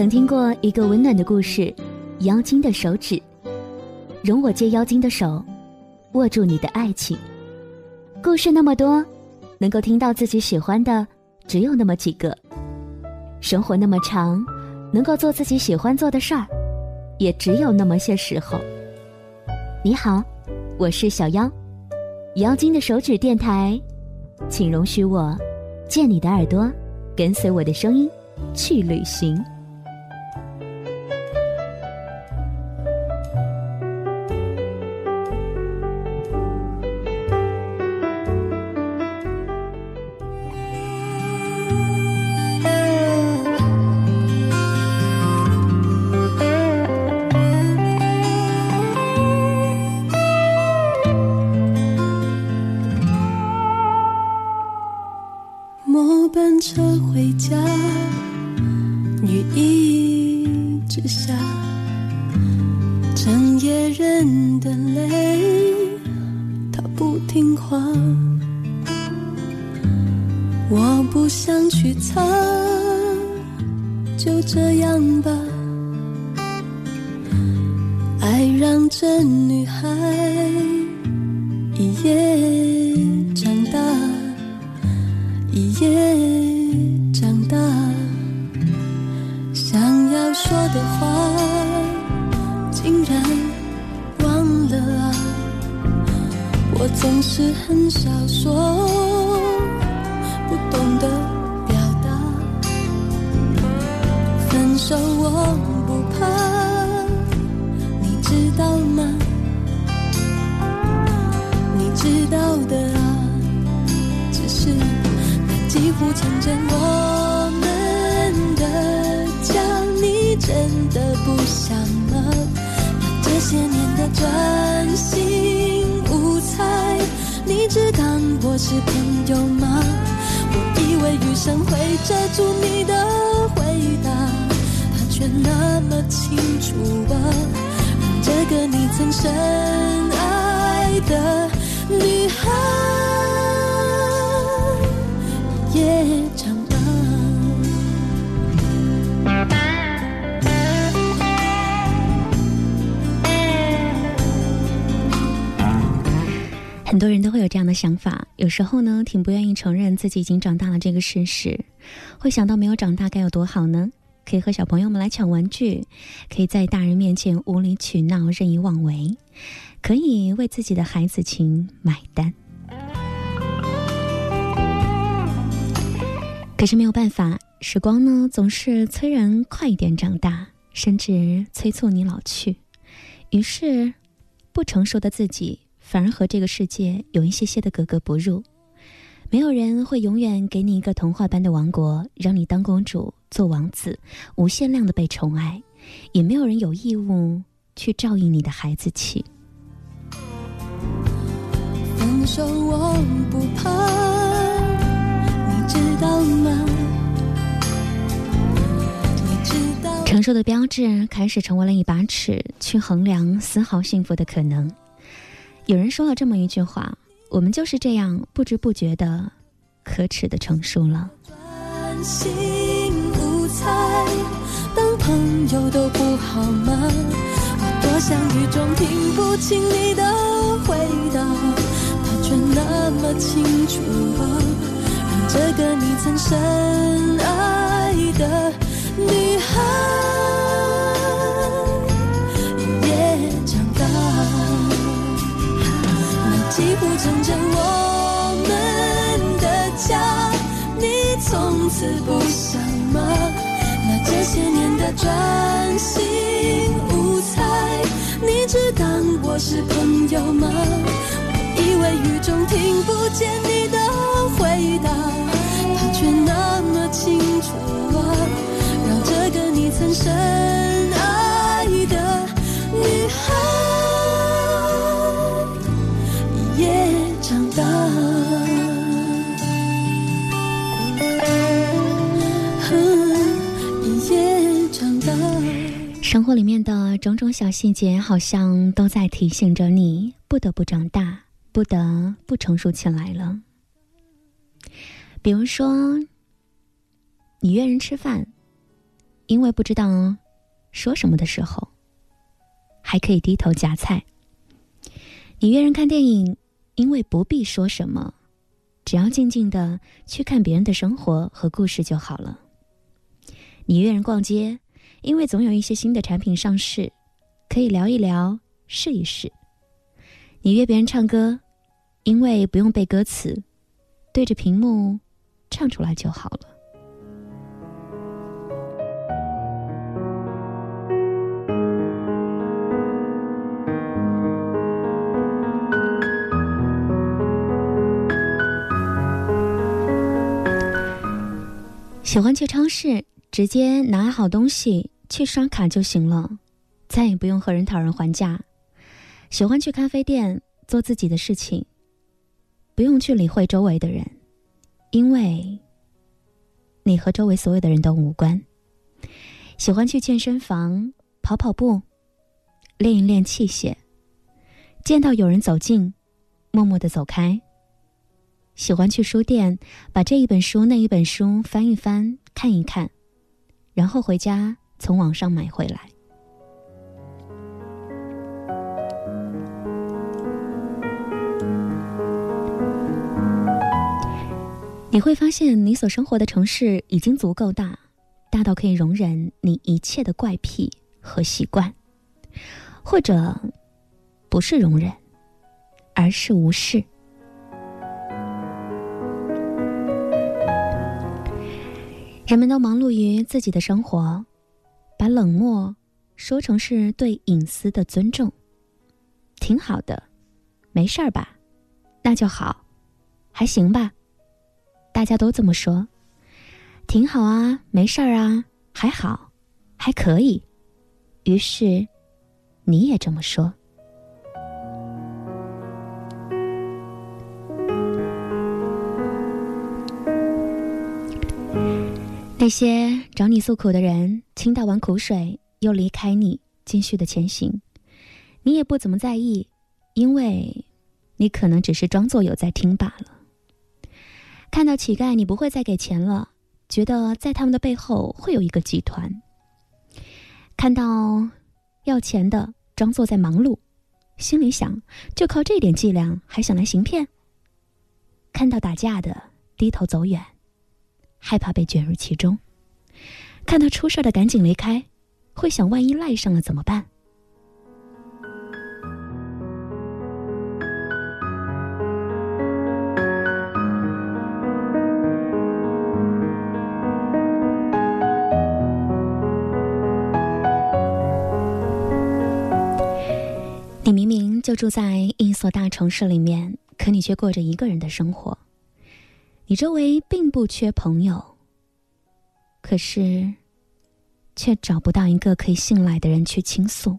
曾听过一个温暖的故事，《妖精的手指》。容我借妖精的手，握住你的爱情。故事那么多，能够听到自己喜欢的只有那么几个。生活那么长，能够做自己喜欢做的事儿，也只有那么些时候。你好，我是小妖，妖精的手指电台，请容许我借你的耳朵，跟随我的声音去旅行。就这样吧。爱让这女孩一夜的啊，只是那几乎成真。我们的家，你真的不想吗？这些年的专心无猜，你只当我是朋友吗？我以为余生会遮住你的回答，他却那么清楚啊。这个你曾深爱的。女孩也长大。很多人都会有这样的想法，有时候呢，挺不愿意承认自己已经长大了这个事实，会想到没有长大该有多好呢？可以和小朋友们来抢玩具，可以在大人面前无理取闹、任意妄为，可以为自己的孩子情买单。可是没有办法，时光呢总是催人快一点长大，甚至催促你老去，于是不成熟的自己。反而和这个世界有一些些的格格不入，没有人会永远给你一个童话般的王国，让你当公主、做王子，无限量的被宠爱，也没有人有义务去照应你的孩子气。我不怕，你知道吗？你知道。成熟的标志开始成为了一把尺，去衡量丝毫幸福的可能。有人说了这么一句话：“我们就是这样不知不觉的可耻的成熟了。”心无猜，当朋友都不好吗？我多想雨中听不清你的回答，他却清楚啊，让这个你曾深爱的女孩也长大。那。几乎成真我们的家，你从此不想吗？那这些年的专心无猜，你只当我是朋友吗？在雨中听不见你的回答，他却那么清楚啊，让这个你曾深爱的女孩也长大。生活里面的种种小细节，好像都在提醒着你，不得不长大，不得不成熟起来了。比如说，你约人吃饭，因为不知道说什么的时候，还可以低头夹菜。你约人看电影，因为不必说什么，只要静静的去看别人的生活和故事就好了。你约人逛街，因为总有一些新的产品上市，可以聊一聊，试一试。你约别人唱歌，因为不用背歌词，对着屏幕唱出来就好了。喜欢去超市，直接拿好东西去刷卡就行了，再也不用和人讨人还价。喜欢去咖啡店做自己的事情，不用去理会周围的人，因为你和周围所有的人都无关。喜欢去健身房跑跑步，练一练器械，见到有人走近，默默的走开。喜欢去书店，把这一本书那一本书翻一翻看一看，然后回家从网上买回来。你会发现，你所生活的城市已经足够大，大到可以容忍你一切的怪癖和习惯，或者不是容忍，而是无视。人们都忙碌于自己的生活，把冷漠说成是对隐私的尊重，挺好的，没事儿吧？那就好，还行吧？大家都这么说，挺好啊，没事儿啊，还好，还可以。于是，你也这么说。那些找你诉苦的人，倾倒完苦水又离开你，继续的前行，你也不怎么在意，因为，你可能只是装作有在听罢了。看到乞丐，你不会再给钱了，觉得在他们的背后会有一个集团。看到要钱的，装作在忙碌，心里想，就靠这点伎俩还想来行骗。看到打架的，低头走远。害怕被卷入其中，看到出事的赶紧离开，会想万一赖上了怎么办？就住在一所大城市里面，可你却过着一个人的生活。你周围并不缺朋友，可是，却找不到一个可以信赖的人去倾诉。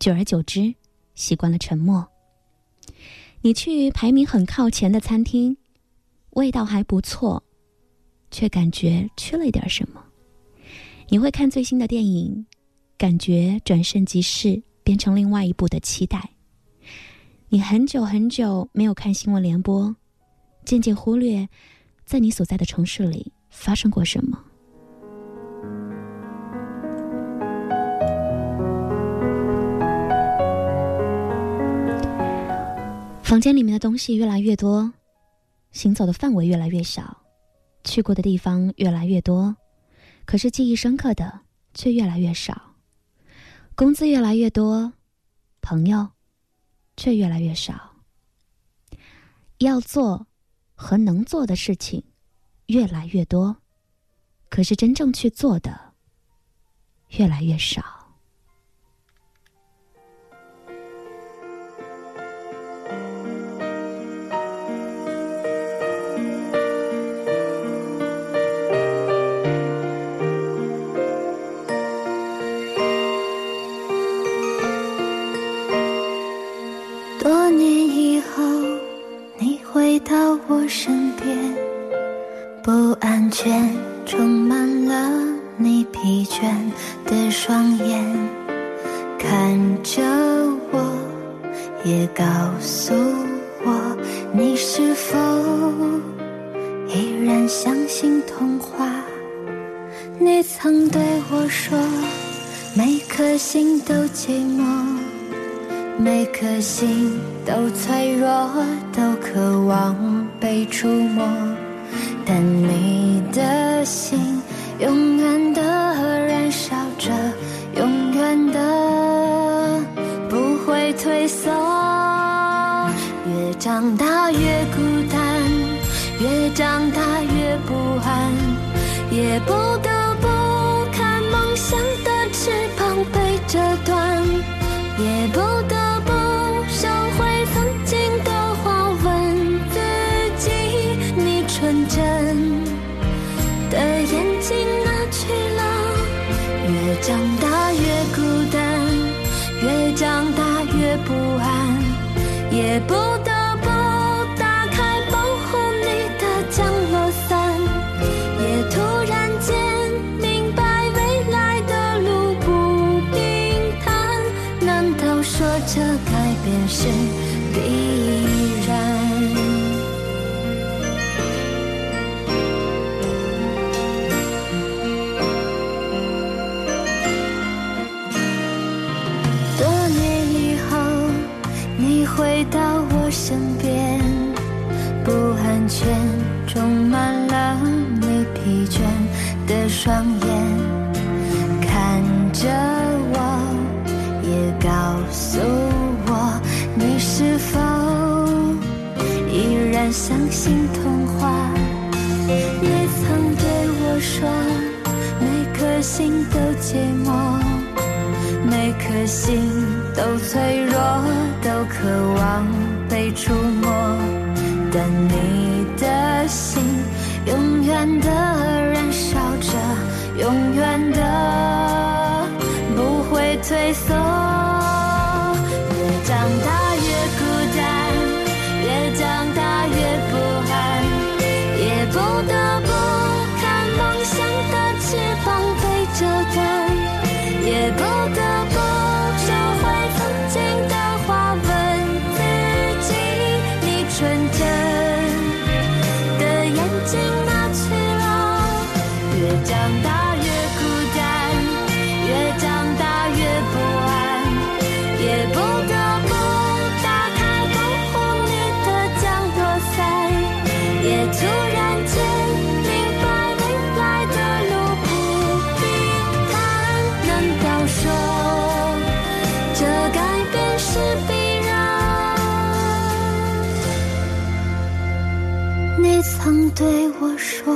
久而久之，习惯了沉默。你去排名很靠前的餐厅，味道还不错，却感觉缺了一点什么。你会看最新的电影，感觉转瞬即逝，变成另外一部的期待。你很久很久没有看新闻联播。渐渐忽略，在你所在的城市里发生过什么。房间里面的东西越来越多，行走的范围越来越少，去过的地方越来越多，可是记忆深刻的却越来越少。工资越来越多，朋友却越来越少。要做。和能做的事情越来越多，可是真正去做的越来越少。身边不安全，充满了你疲倦的双眼，看着我，也告诉我，你是否依然相信童话？你曾对我说，每颗心都寂寞，每颗心都脆弱，都渴望被触摸。但你的心永远的燃烧着，永远的不会退缩。越长大越孤单，越长大越不安，也不得不看梦想的翅膀被。折断，也不得相信童话。也曾对我说每颗心都寂寞。每颗心都脆弱都渴望被触摸。但你的心永远的燃烧着永远的不会退缩。你曾对我说，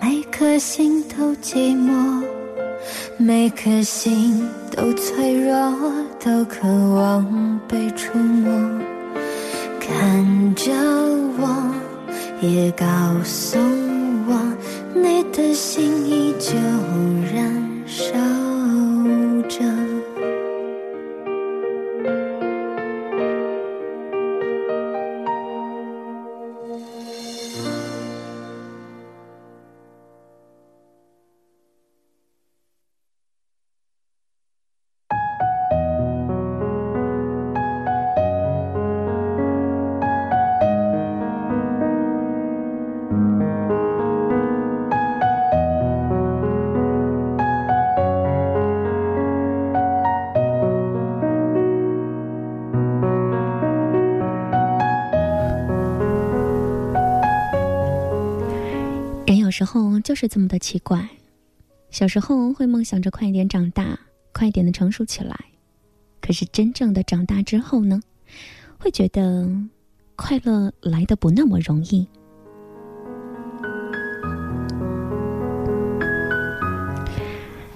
每颗心都寂寞，每颗心都脆弱，都渴望被触摸。看着我，也告诉我，你的心依旧燃烧着。时候就是这么的奇怪，小时候会梦想着快一点长大，快一点的成熟起来，可是真正的长大之后呢，会觉得快乐来的不那么容易。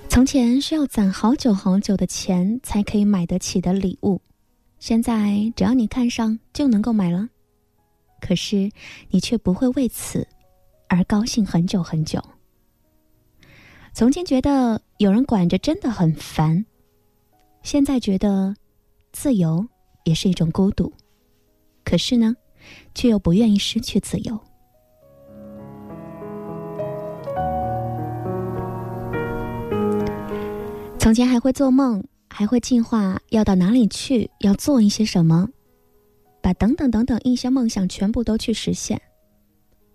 从前需要攒好久好久的钱才可以买得起的礼物，现在只要你看上就能够买了，可是你却不会为此。而高兴很久很久。从前觉得有人管着真的很烦，现在觉得自由也是一种孤独。可是呢，却又不愿意失去自由。从前还会做梦，还会计划要到哪里去，要做一些什么，把等等等等一些梦想全部都去实现。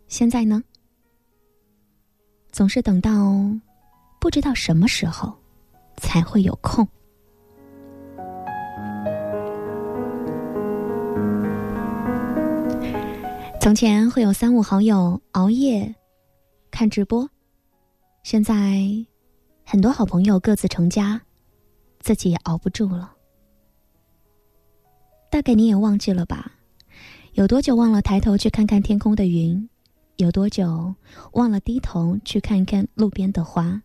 现在呢？总是等到不知道什么时候才会有空。从前会有三五好友熬夜看直播，现在很多好朋友各自成家，自己也熬不住了。大概你也忘记了吧？有多久忘了抬头去看看天空的云？有多久忘了低头去看看路边的花？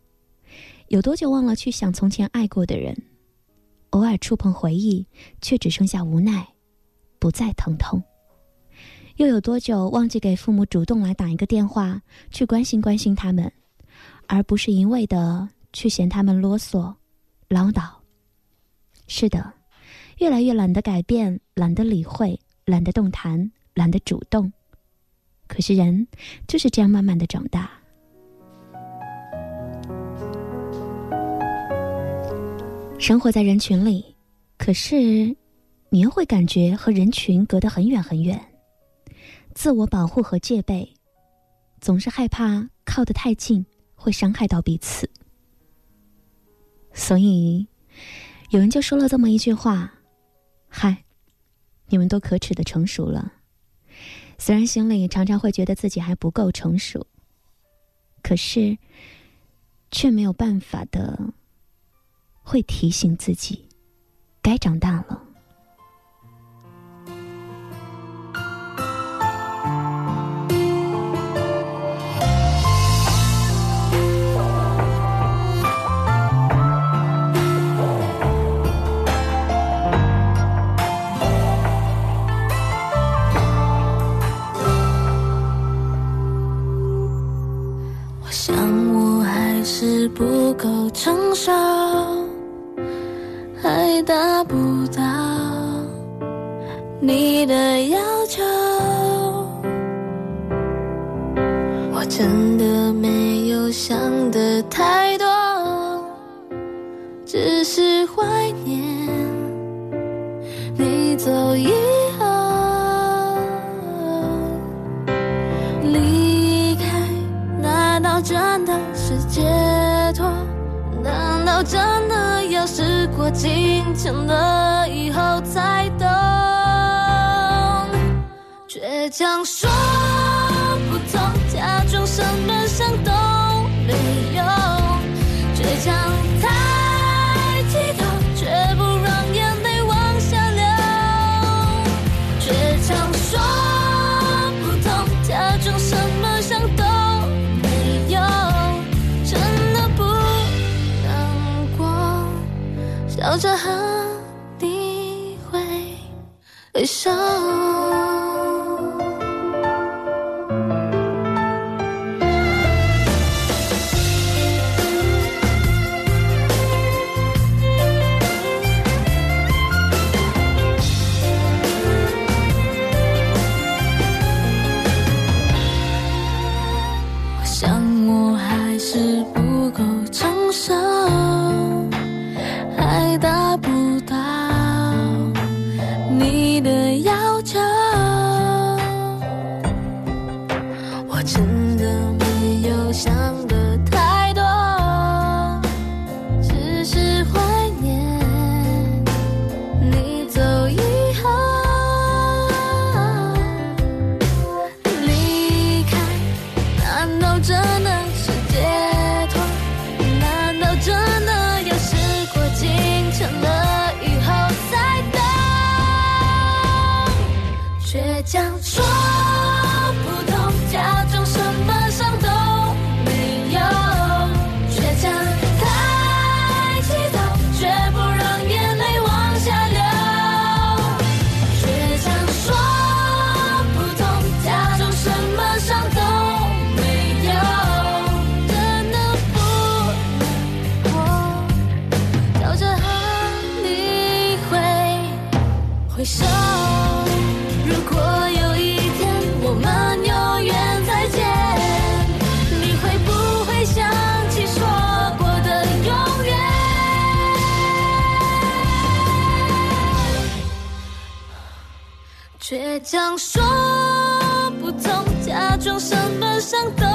有多久忘了去想从前爱过的人？偶尔触碰回忆，却只剩下无奈，不再疼痛。又有多久忘记给父母主动来打一个电话，去关心关心他们，而不是一味的去嫌他们啰嗦、唠叨？是的，越来越懒得改变，懒得理会，懒得动弹，懒得主动。可是人就是这样慢慢的长大。生活在人群里，可是你又会感觉和人群隔得很远很远。自我保护和戒备，总是害怕靠得太近会伤害到彼此，所以有人就说了这么一句话：“嗨，你们都可耻的成熟了。”虽然心里常常会觉得自己还不够成熟，可是却没有办法的，会提醒自己该长大了。是怀念你走以后离开，难道真的是解脱？难道？真的要时过境迁了以后才懂，倔强说不通，假装什么伤都没有，倔强笑着和你挥挥手。想说不通，假装什么伤都。